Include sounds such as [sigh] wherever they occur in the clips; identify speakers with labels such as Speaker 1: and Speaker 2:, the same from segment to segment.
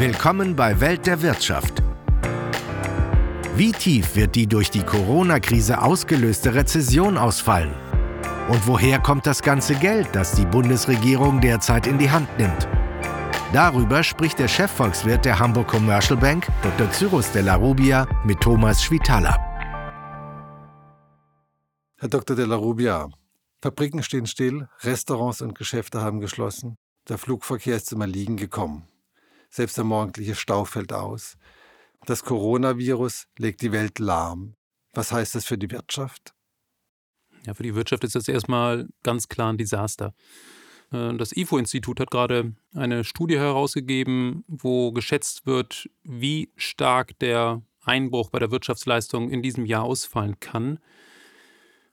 Speaker 1: Willkommen bei Welt der Wirtschaft. Wie tief wird die durch die Corona-Krise ausgelöste Rezession ausfallen? Und woher kommt das ganze Geld, das die Bundesregierung derzeit in die Hand nimmt? Darüber spricht der Chefvolkswirt der Hamburg Commercial Bank, Dr. Cyrus de la Rubia, mit Thomas Schwitaler.
Speaker 2: Herr Dr. de la Rubia, Fabriken stehen still, Restaurants und Geschäfte haben geschlossen, der Flugverkehr ist zum Erliegen gekommen. Selbst der morgendliche Stau fällt aus. Das Coronavirus legt die Welt lahm. Was heißt das für die Wirtschaft?
Speaker 3: Ja, für die Wirtschaft ist das erstmal ganz klar ein Desaster. Äh, das IFO-Institut hat gerade eine Studie herausgegeben, wo geschätzt wird, wie stark der Einbruch bei der Wirtschaftsleistung in diesem Jahr ausfallen kann.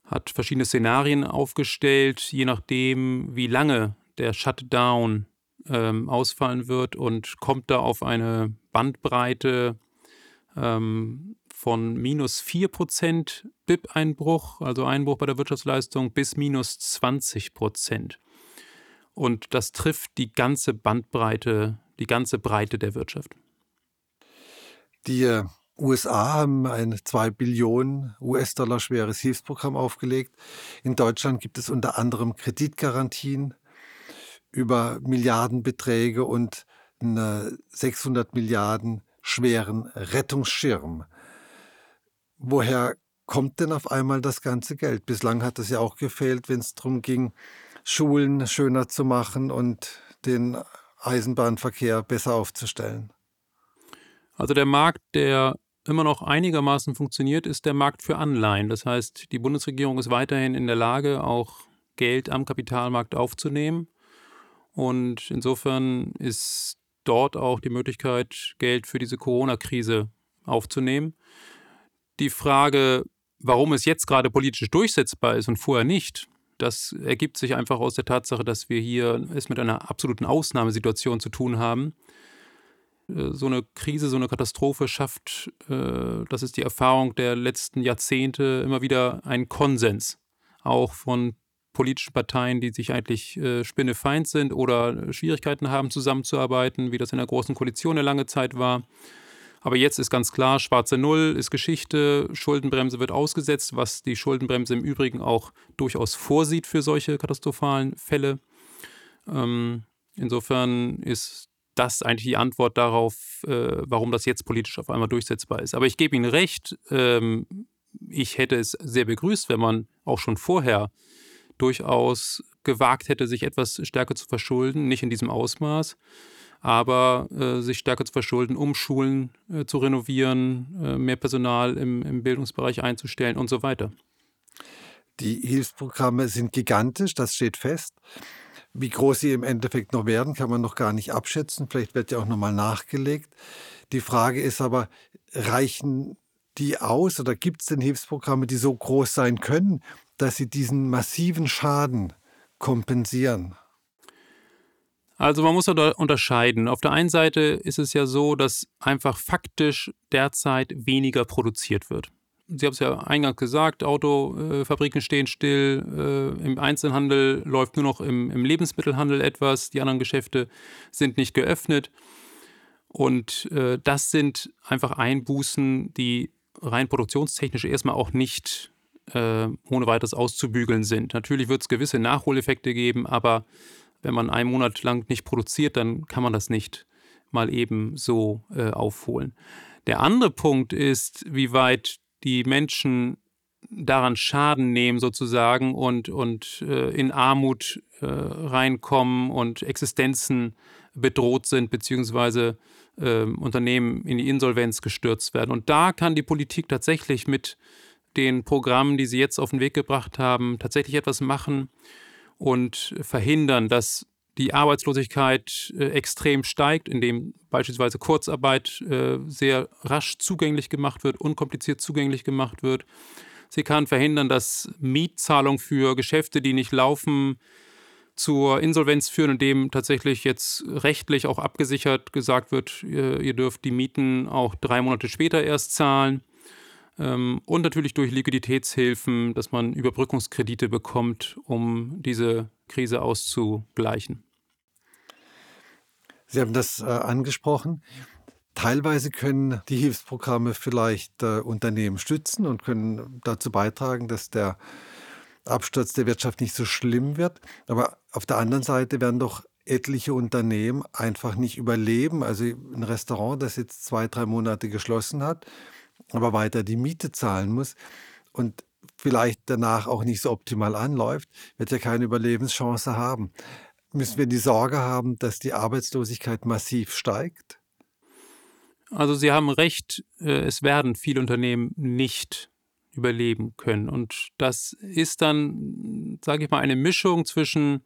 Speaker 3: Hat verschiedene Szenarien aufgestellt, je nachdem, wie lange der Shutdown ähm, ausfallen wird und kommt da auf eine Bandbreite ähm, von minus 4% BIP-Einbruch, also Einbruch bei der Wirtschaftsleistung, bis minus 20%. Und das trifft die ganze Bandbreite, die ganze Breite der Wirtschaft.
Speaker 2: Die äh, USA haben ein 2 Billionen US-Dollar schweres Hilfsprogramm aufgelegt. In Deutschland gibt es unter anderem Kreditgarantien über Milliardenbeträge und einen 600 Milliarden schweren Rettungsschirm. Woher kommt denn auf einmal das ganze Geld? Bislang hat es ja auch gefehlt, wenn es darum ging, Schulen schöner zu machen und den Eisenbahnverkehr besser aufzustellen?
Speaker 3: Also der Markt, der immer noch einigermaßen funktioniert, ist der Markt für Anleihen. Das heißt, die Bundesregierung ist weiterhin in der Lage, auch Geld am Kapitalmarkt aufzunehmen. Und insofern ist dort auch die Möglichkeit, Geld für diese Corona-Krise aufzunehmen. Die Frage, warum es jetzt gerade politisch durchsetzbar ist und vorher nicht, das ergibt sich einfach aus der Tatsache, dass wir hier es mit einer absoluten Ausnahmesituation zu tun haben. Äh, so eine Krise, so eine Katastrophe schafft, äh, das ist die Erfahrung der letzten Jahrzehnte, immer wieder einen Konsens, auch von politischen Parteien, die sich eigentlich äh, spinnefeind sind oder Schwierigkeiten haben, zusammenzuarbeiten, wie das in der Großen Koalition eine lange Zeit war. Aber jetzt ist ganz klar, schwarze Null ist Geschichte, Schuldenbremse wird ausgesetzt, was die Schuldenbremse im Übrigen auch durchaus vorsieht für solche katastrophalen Fälle. Ähm, insofern ist das eigentlich die Antwort darauf, äh, warum das jetzt politisch auf einmal durchsetzbar ist. Aber ich gebe Ihnen recht, ähm, ich hätte es sehr begrüßt, wenn man auch schon vorher durchaus gewagt hätte, sich etwas stärker zu verschulden, nicht in diesem Ausmaß aber äh, sich stärker zu verschulden, um Schulen äh, zu renovieren, äh, mehr Personal im, im Bildungsbereich einzustellen und so weiter.
Speaker 2: Die Hilfsprogramme sind gigantisch, das steht fest. Wie groß sie im Endeffekt noch werden, kann man noch gar nicht abschätzen. Vielleicht wird ja auch nochmal nachgelegt. Die Frage ist aber, reichen die aus oder gibt es denn Hilfsprogramme, die so groß sein können, dass sie diesen massiven Schaden kompensieren?
Speaker 3: Also man muss da unterscheiden. Auf der einen Seite ist es ja so, dass einfach faktisch derzeit weniger produziert wird. Sie haben es ja eingangs gesagt, Autofabriken stehen still, äh, im Einzelhandel läuft nur noch im, im, Lebensmittelhandel etwas, die anderen Geschäfte sind nicht geöffnet. Und äh, das sind einfach Einbußen, die rein produktionstechnisch erstmal auch nicht äh, ohne weiteres auszubügeln sind. Natürlich wird es gewisse Nachholeffekte geben, aber wenn man einen Monat lang nicht produziert, dann kann man das nicht mal eben so äh, aufholen. Der andere Punkt ist, wie weit die Menschen daran Schaden nehmen sozusagen und, und äh, in Armut äh, reinkommen und Existenzen bedroht sind, beziehungsweise äh, Unternehmen in die Insolvenz gestürzt werden. Und da kann die Politik tatsächlich mit den Programmen, die sie jetzt auf den Weg gebracht haben, tatsächlich etwas machen und verhindern, dass die Arbeitslosigkeit äh, extrem steigt, indem beispielsweise Kurzarbeit äh, sehr rasch zugänglich gemacht wird, unkompliziert zugänglich gemacht wird. Sie kann verhindern, dass Mietzahlungen für Geschäfte, die nicht laufen, zur Insolvenz führen, indem tatsächlich jetzt rechtlich auch abgesichert gesagt wird, ihr, ihr dürft die Mieten auch drei Monate später erst zahlen. Ähm, und natürlich durch Liquiditätshilfen, dass man Überbrückungskredite bekommt, um diese Krise auszugleichen.
Speaker 2: Sie haben das äh, angesprochen. Teilweise können die Hilfsprogramme vielleicht äh, Unternehmen stützen und können dazu beitragen, dass der Absturz der Wirtschaft nicht so schlimm wird. Aber auf der anderen Seite werden doch etliche Unternehmen einfach nicht überleben. Also ein Restaurant, das jetzt zwei, drei Monate geschlossen hat, aber weiter die Miete zahlen muss und vielleicht danach auch nicht so optimal anläuft, wird ja keine Überlebenschance haben. Müssen wir die Sorge haben, dass die Arbeitslosigkeit massiv steigt?
Speaker 3: Also Sie haben recht, äh, es werden viele Unternehmen nicht überleben können. Und das ist dann, sage ich mal, eine Mischung zwischen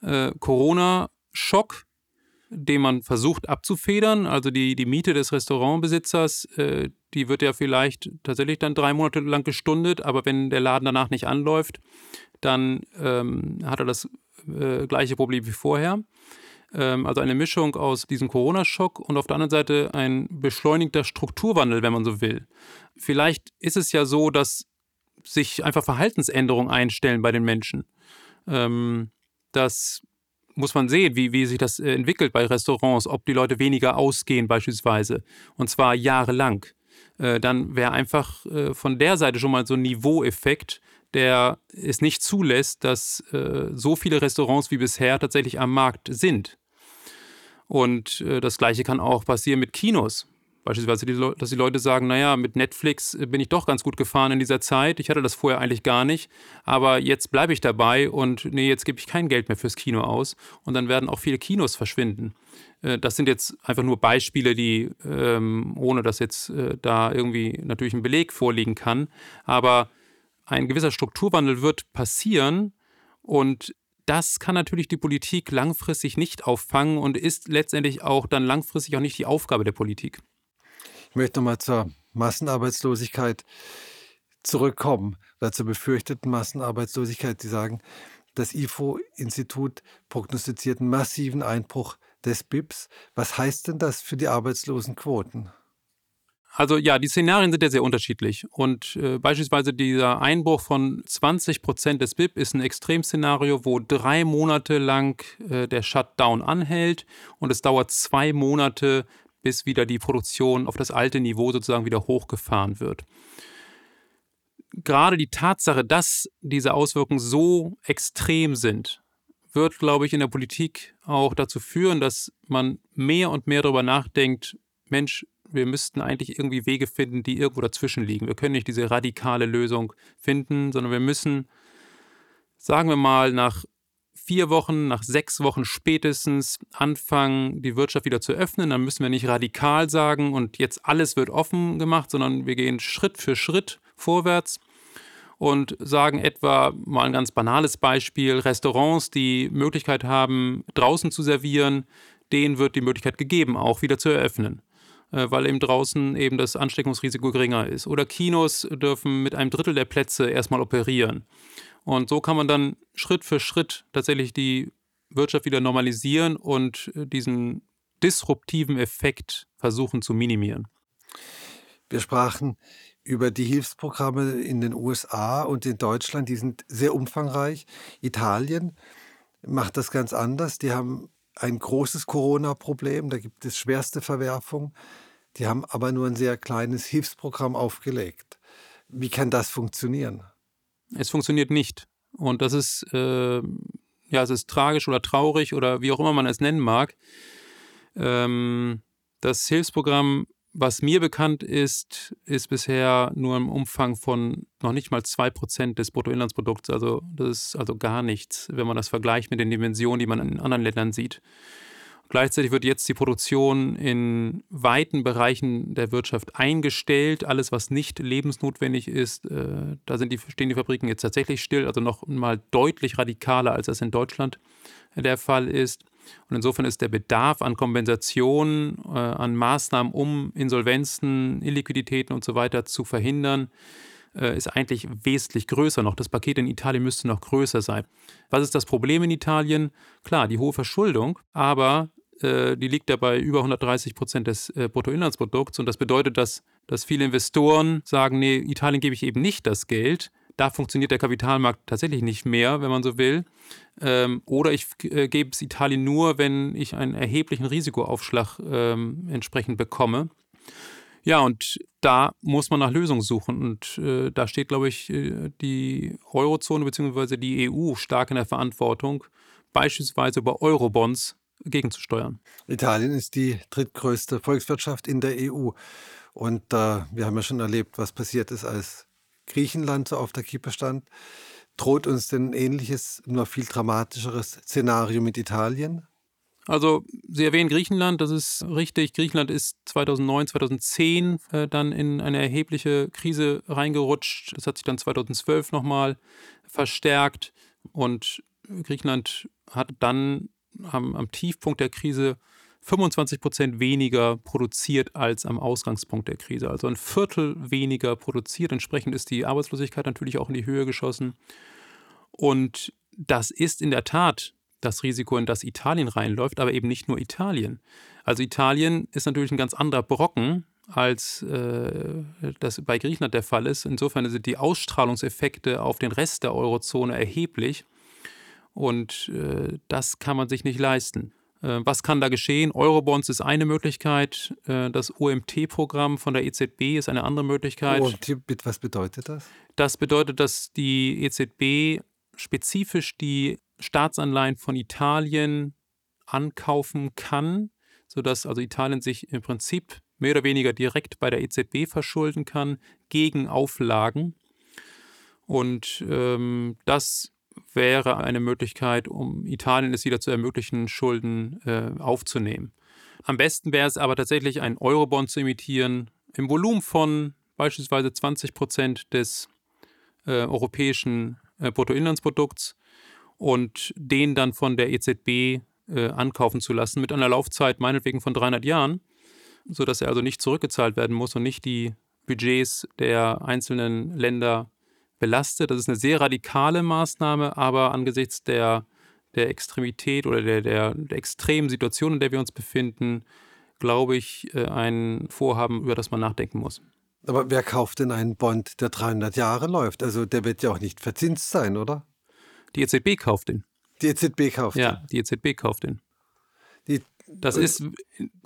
Speaker 3: äh, Corona-Schock, den man versucht abzufedern. Also die, die Miete des Restaurantbesitzers, äh, die wird ja vielleicht tatsächlich dann drei Monate lang gestundet, aber wenn der Laden danach nicht anläuft, dann ähm, hat er das äh, gleiche Problem wie vorher. Ähm, also eine Mischung aus diesem Corona-Schock und auf der anderen Seite ein beschleunigter Strukturwandel, wenn man so will. Vielleicht ist es ja so, dass sich einfach Verhaltensänderungen einstellen bei den Menschen. Ähm, das muss man sehen, wie, wie sich das äh, entwickelt bei Restaurants, ob die Leute weniger ausgehen beispielsweise, und zwar jahrelang. Äh, dann wäre einfach äh, von der Seite schon mal so ein Niveaueffekt, der es nicht zulässt, dass so viele Restaurants wie bisher tatsächlich am Markt sind. Und das gleiche kann auch passieren mit Kinos. Beispielsweise, die dass die Leute sagen, naja, mit Netflix äh, bin ich doch ganz gut gefahren in dieser Zeit. Ich hatte das vorher eigentlich gar nicht, aber jetzt bleibe ich dabei und nee, jetzt gebe ich kein Geld mehr fürs Kino aus. Und dann werden auch viele Kinos verschwinden. Äh, das sind jetzt einfach nur Beispiele, die, ähm, ohne dass jetzt äh, da irgendwie natürlich ein Beleg vorliegen kann, aber ein gewisser Strukturwandel wird passieren und das kann natürlich die Politik langfristig nicht auffangen und ist letztendlich auch dann langfristig auch nicht die Aufgabe der Politik.
Speaker 2: Ich möchte nochmal zur Massenarbeitslosigkeit zurückkommen, oder zur befürchteten Massenarbeitslosigkeit. Sie sagen, das IFO-Institut prognostiziert einen massiven Einbruch des BIPs. Was heißt denn das für die Arbeitslosenquoten?
Speaker 3: Also ja, die Szenarien sind ja sehr unterschiedlich. Und äh, beispielsweise dieser Einbruch von 20 Prozent des BIP ist ein Extremszenario, wo drei Monate lang äh, der Shutdown anhält und es dauert zwei Monate, bis wieder die Produktion auf das alte Niveau sozusagen wieder hochgefahren wird. Gerade die Tatsache, dass diese Auswirkungen so extrem sind, wird, glaube ich, in der Politik auch dazu führen, dass man mehr und mehr darüber nachdenkt, Mensch, wir müssten eigentlich irgendwie Wege finden, die irgendwo dazwischen liegen. Wir können nicht diese radikale Lösung finden, sondern wir müssen, sagen wir mal, nach vier Wochen, nach sechs Wochen spätestens anfangen, die Wirtschaft wieder zu öffnen. Dann müssen wir nicht radikal sagen und jetzt alles wird offen gemacht, sondern wir gehen Schritt für Schritt vorwärts und sagen etwa mal ein ganz banales Beispiel, Restaurants, die Möglichkeit haben, draußen zu servieren, denen wird die Möglichkeit gegeben, auch wieder zu eröffnen. Äh, weil eben draußen eben das Ansteckungsrisiko geringer ist. Oder Kinos dürfen mit einem Drittel der Plätze erstmal operieren. Und so kann man dann Schritt für Schritt tatsächlich die Wirtschaft wieder normalisieren und äh, diesen disruptiven Effekt versuchen zu minimieren.
Speaker 2: Wir sprachen über die Hilfsprogramme in den USA und in Deutschland, die sind sehr umfangreich. Italien macht das ganz anders. Die haben ein großes Corona-Problem, da gibt es schwerste Verwerfung. Die haben aber nur ein sehr kleines Hilfsprogramm aufgelegt. Wie kann das funktionieren?
Speaker 3: Es funktioniert nicht. Und das ist, äh, ja, es ist tragisch oder traurig oder wie auch immer man es nennen mag. Ähm, das Hilfsprogramm was mir bekannt ist, ist bisher nur im Umfang von noch nicht mal 2% des Bruttoinlandsprodukts. Also das ist also gar nichts, wenn man das vergleicht mit den Dimensionen, die man in anderen Ländern sieht. Gleichzeitig wird jetzt die Produktion in weiten Bereichen der Wirtschaft eingestellt. Alles, was nicht lebensnotwendig ist, äh, da die, stehen die Fabriken jetzt tatsächlich still, also noch mal deutlich radikaler, als das in Deutschland der Fall ist. Und insofern ist der Bedarf an Kompensation, äh, an Maßnahmen, um Insolvenzen, Illiquiditäten und so weiter zu verhindern, äh, ist eigentlich wesentlich größer noch. Das Paket in Italien müsste noch größer sein. Was ist das Problem in Italien? Klar, die hohe Verschuldung, aber äh, die liegt ja bei über 130 Prozent des äh, Bruttoinlandsprodukts. Und das bedeutet, dass, dass viele Investoren sagen, nee, Italien gebe ich eben nicht das Geld, da funktioniert der Kapitalmarkt tatsächlich nicht mehr, wenn man so will. Ähm, oder ich äh, gebe es Italien nur, wenn ich einen erheblichen Risikoaufschlag ähm, entsprechend bekomme. Ja, und da muss man nach Lösungen suchen. Und äh, da steht, glaube ich, äh, die Eurozone bzw. die EU stark in der Verantwortung, beispielsweise über Eurobonds gegenzusteuern.
Speaker 2: Italien ist die drittgrößte Volkswirtschaft in der EU. Und äh, wir haben ja schon erlebt, was passiert ist, als Griechenland so auf der Kippe stand. Droht uns denn ein ähnliches, noch viel dramatischeres Szenario mit Italien?
Speaker 3: Also Sie erwähnen Griechenland, das ist richtig. Griechenland ist 2009, 2010 äh, dann in eine erhebliche Krise reingerutscht. Das hat sich dann 2012 nochmal verstärkt und Griechenland hat dann am, am Tiefpunkt der Krise 25 Prozent weniger produziert als am Ausgangspunkt der Krise. Also ein Viertel weniger produziert. Entsprechend ist die Arbeitslosigkeit natürlich auch in die Höhe geschossen. Und das ist in der Tat das Risiko, in das Italien reinläuft, aber eben nicht nur Italien. Also Italien ist natürlich ein ganz anderer Brocken, als äh, das bei Griechenland der Fall ist. Insofern sind die Ausstrahlungseffekte auf den Rest der Eurozone erheblich und äh, das kann man sich nicht leisten. Äh, was kann da geschehen? Eurobonds ist eine Möglichkeit, äh, das OMT-Programm von der EZB ist eine andere Möglichkeit.
Speaker 2: OMT, was bedeutet das?
Speaker 3: Das bedeutet, dass die EZB spezifisch die Staatsanleihen von Italien ankaufen kann, sodass also Italien sich im Prinzip mehr oder weniger direkt bei der EZB verschulden kann gegen Auflagen. Und ähm, das wäre eine Möglichkeit, um Italien es wieder zu ermöglichen, Schulden äh, aufzunehmen. Am besten wäre es aber tatsächlich, einen Eurobond zu imitieren im Volumen von beispielsweise 20 Prozent des äh, europäischen äh, Bruttoinlandsprodukts und den dann von der EZB äh, ankaufen zu lassen mit einer Laufzeit meinetwegen von 300 Jahren, sodass er also nicht zurückgezahlt werden muss und nicht die Budgets der einzelnen Länder belastet. Das ist eine sehr radikale Maßnahme, aber angesichts der, der Extremität oder der, der, der extremen Situation, in der wir uns befinden, glaube ich, äh, ein Vorhaben, über das man nachdenken muss.
Speaker 2: Aber wer kauft denn einen Bond, der 300 Jahre läuft? Also der wird ja auch nicht verzinst sein, oder?
Speaker 3: Die EZB kauft den.
Speaker 2: Die EZB kauft
Speaker 3: ja, den? Ja, die EZB kauft den. Die, das ist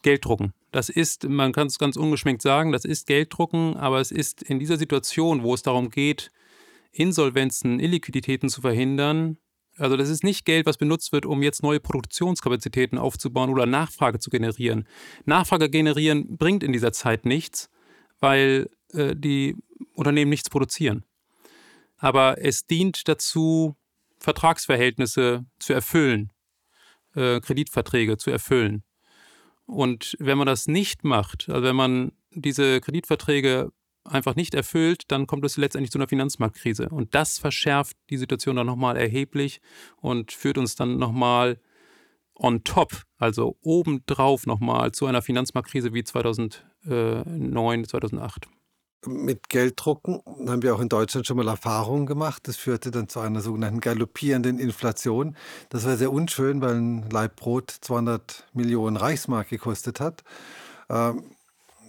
Speaker 3: Gelddrucken. Das ist, man kann es ganz ungeschminkt sagen, das ist Gelddrucken, aber es ist in dieser Situation, wo es darum geht, Insolvenzen, Illiquiditäten zu verhindern, also das ist nicht Geld, was benutzt wird, um jetzt neue Produktionskapazitäten aufzubauen oder Nachfrage zu generieren. Nachfrage generieren bringt in dieser Zeit nichts, weil äh, die Unternehmen nichts produzieren. Aber es dient dazu, Vertragsverhältnisse zu erfüllen, äh, Kreditverträge zu erfüllen. Und wenn man das nicht macht, also wenn man diese Kreditverträge einfach nicht erfüllt, dann kommt es letztendlich zu einer Finanzmarktkrise. Und das verschärft die Situation dann nochmal erheblich und führt uns dann nochmal on top, also obendrauf nochmal zu einer Finanzmarktkrise wie 2009, 2008.
Speaker 2: Mit Gelddrucken haben wir auch in Deutschland schon mal Erfahrungen gemacht. Das führte dann zu einer sogenannten galoppierenden Inflation. Das war sehr unschön, weil ein Leib Brot 200 Millionen Reichsmark gekostet hat. Ähm,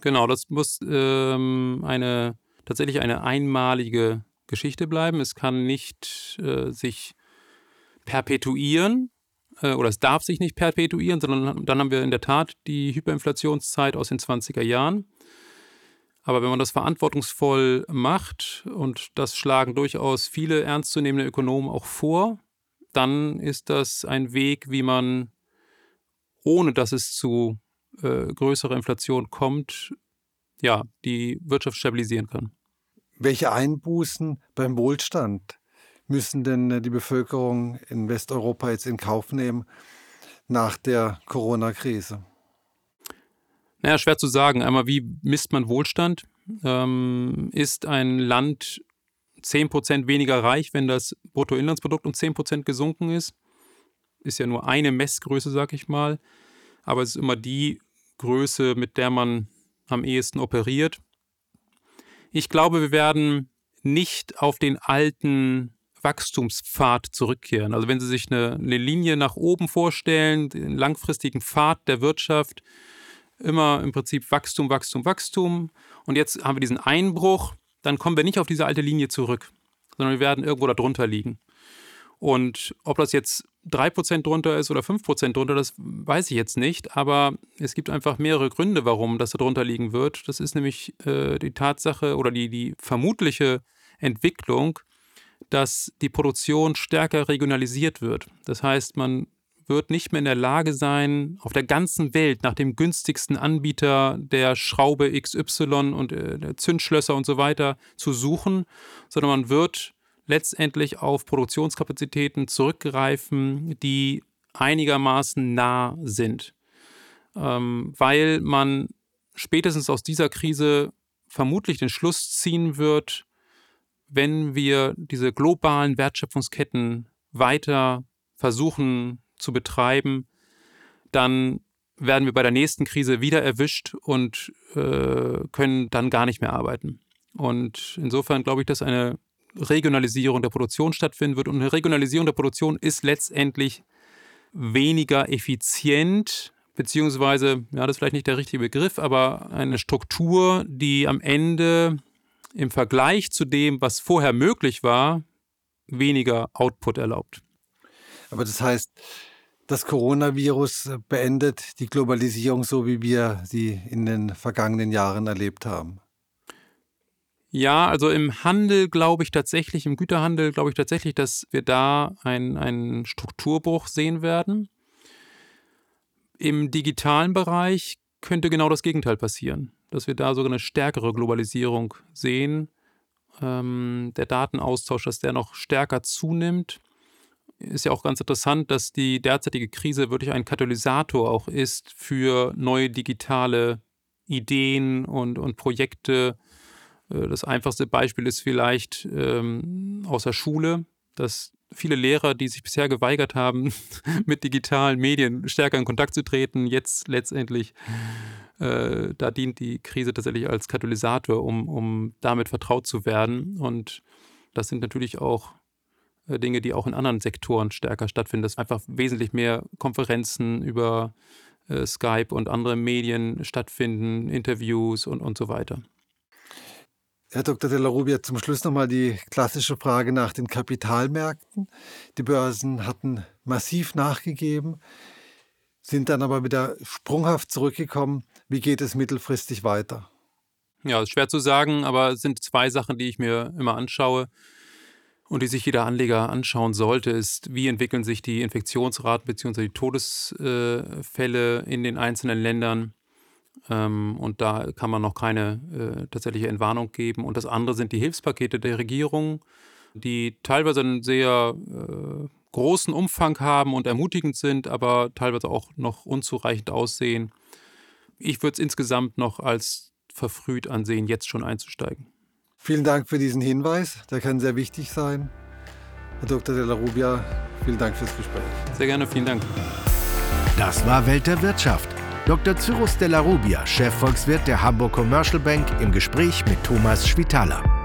Speaker 3: Genau, das muss ähm, eine tatsächlich eine einmalige Geschichte bleiben. Es kann nicht äh, sich perpetuieren äh, oder es darf sich nicht perpetuieren, sondern dann haben wir in der Tat die Hyperinflationszeit aus den 20er Jahren. Aber wenn man das verantwortungsvoll macht, und das schlagen durchaus viele ernstzunehmende Ökonomen auch vor, dann ist das ein Weg, wie man, ohne dass es zu äh, größere Inflation kommt, ja, die Wirtschaft stabilisieren kann.
Speaker 2: Welche Einbußen beim Wohlstand müssen denn äh, die Bevölkerung in Westeuropa jetzt in Kauf nehmen nach der Corona-Krise?
Speaker 3: Naja, schwer zu sagen. Einmal, wie misst man Wohlstand? Ähm, ist ein Land 10% weniger reich, wenn das Bruttoinlandsprodukt um 10% gesunken ist? Ist ja nur eine Messgröße, sag ich mal aber es ist immer die Größe, mit der man am ehesten operiert. Ich glaube, wir werden nicht auf den alten Wachstumspfad zurückkehren. Also wenn Sie sich eine, eine Linie nach oben vorstellen, den langfristigen Pfad der Wirtschaft, immer im Prinzip Wachstum, Wachstum, Wachstum. Und jetzt haben wir diesen Einbruch, dann kommen wir nicht auf diese alte Linie zurück. sondern wir werden irgendwo darunter liegen. Und ob das jetzt 3% drunter ist oder 5% drunter, das weiß ich jetzt nicht. Aber es gibt einfach mehrere Gründe, warum das darunter liegen wird. Das ist nämlich äh, die Tatsache oder die, die vermutliche Entwicklung, dass die Produktion stärker regionalisiert wird. Das heißt, man wird nicht mehr in der Lage sein, auf der ganzen Welt nach dem günstigsten Anbieter der Schraube XY und äh, der Zündschlösser und so weiter zu suchen, sondern man wird letztendlich auf Produktionskapazitäten zurückgreifen, die einigermaßen nah sind, ähm, weil man spätestens aus dieser Krise vermutlich den Schluss ziehen wird, wenn wir diese globalen Wertschöpfungsketten weiter versuchen zu betreiben, dann werden wir bei der nächsten Krise wieder erwischt und äh, können dann gar nicht mehr arbeiten. Und insofern glaube ich, dass eine Regionalisierung der Produktion stattfinden wird. Und eine Regionalisierung der Produktion ist letztendlich weniger effizient, beziehungsweise, ja, das ist vielleicht nicht der richtige Begriff, aber eine Struktur, die am Ende im Vergleich zu dem, was vorher möglich war, weniger Output erlaubt.
Speaker 2: Aber das heißt, das Coronavirus beendet die Globalisierung so, wie wir sie in den vergangenen Jahren erlebt haben.
Speaker 3: Ja, also im Handel glaube ich tatsächlich, im Güterhandel glaube ich tatsächlich, dass wir da einen Strukturbruch sehen werden. Im digitalen Bereich könnte genau das Gegenteil passieren, dass wir da sogar eine stärkere Globalisierung sehen. Ähm, der Datenaustausch, dass der noch stärker zunimmt. Ist ja auch ganz interessant, dass die derzeitige Krise wirklich ein Katalysator auch ist für neue digitale Ideen und, und Projekte, das einfachste Beispiel ist vielleicht ähm, aus der Schule, dass viele Lehrer, die sich bisher geweigert haben, [laughs] mit digitalen Medien stärker in Kontakt zu treten, jetzt letztendlich, äh, da dient die Krise tatsächlich als Katalysator, um, um damit vertraut zu werden. Und das sind natürlich auch äh, Dinge, die auch in anderen Sektoren stärker stattfinden, dass einfach wesentlich mehr Konferenzen über äh, Skype und andere Medien stattfinden, Interviews und, und so weiter.
Speaker 2: Herr Dr. de la Rubia, zum Schluss nochmal die klassische Frage nach den Kapitalmärkten. Die Börsen hatten massiv nachgegeben, sind dann aber wieder sprunghaft zurückgekommen. Wie geht es mittelfristig weiter?
Speaker 3: Ja, ist schwer zu sagen, aber es sind zwei Sachen, die ich mir immer anschaue und die sich jeder Anleger anschauen sollte, ist, wie entwickeln sich die Infektionsraten bzw. die Todesfälle in den einzelnen Ländern. Ähm, und da kann man noch keine äh, tatsächliche Entwarnung geben. Und das andere sind die Hilfspakete der Regierung, die teilweise einen sehr äh, großen Umfang haben und ermutigend sind, aber teilweise auch noch unzureichend aussehen. Ich würde es insgesamt noch als verfrüht ansehen, jetzt schon einzusteigen.
Speaker 2: Vielen Dank für diesen Hinweis, der kann sehr wichtig sein. Herr Dr. de la Rubia, vielen Dank fürs Gespräch.
Speaker 3: Sehr gerne, vielen Dank.
Speaker 1: Das war Welt der Wirtschaft Dr. Cyrus Della Rubia, Chefvolkswirt der Hamburg Commercial Bank, im Gespräch mit Thomas Schwitaler.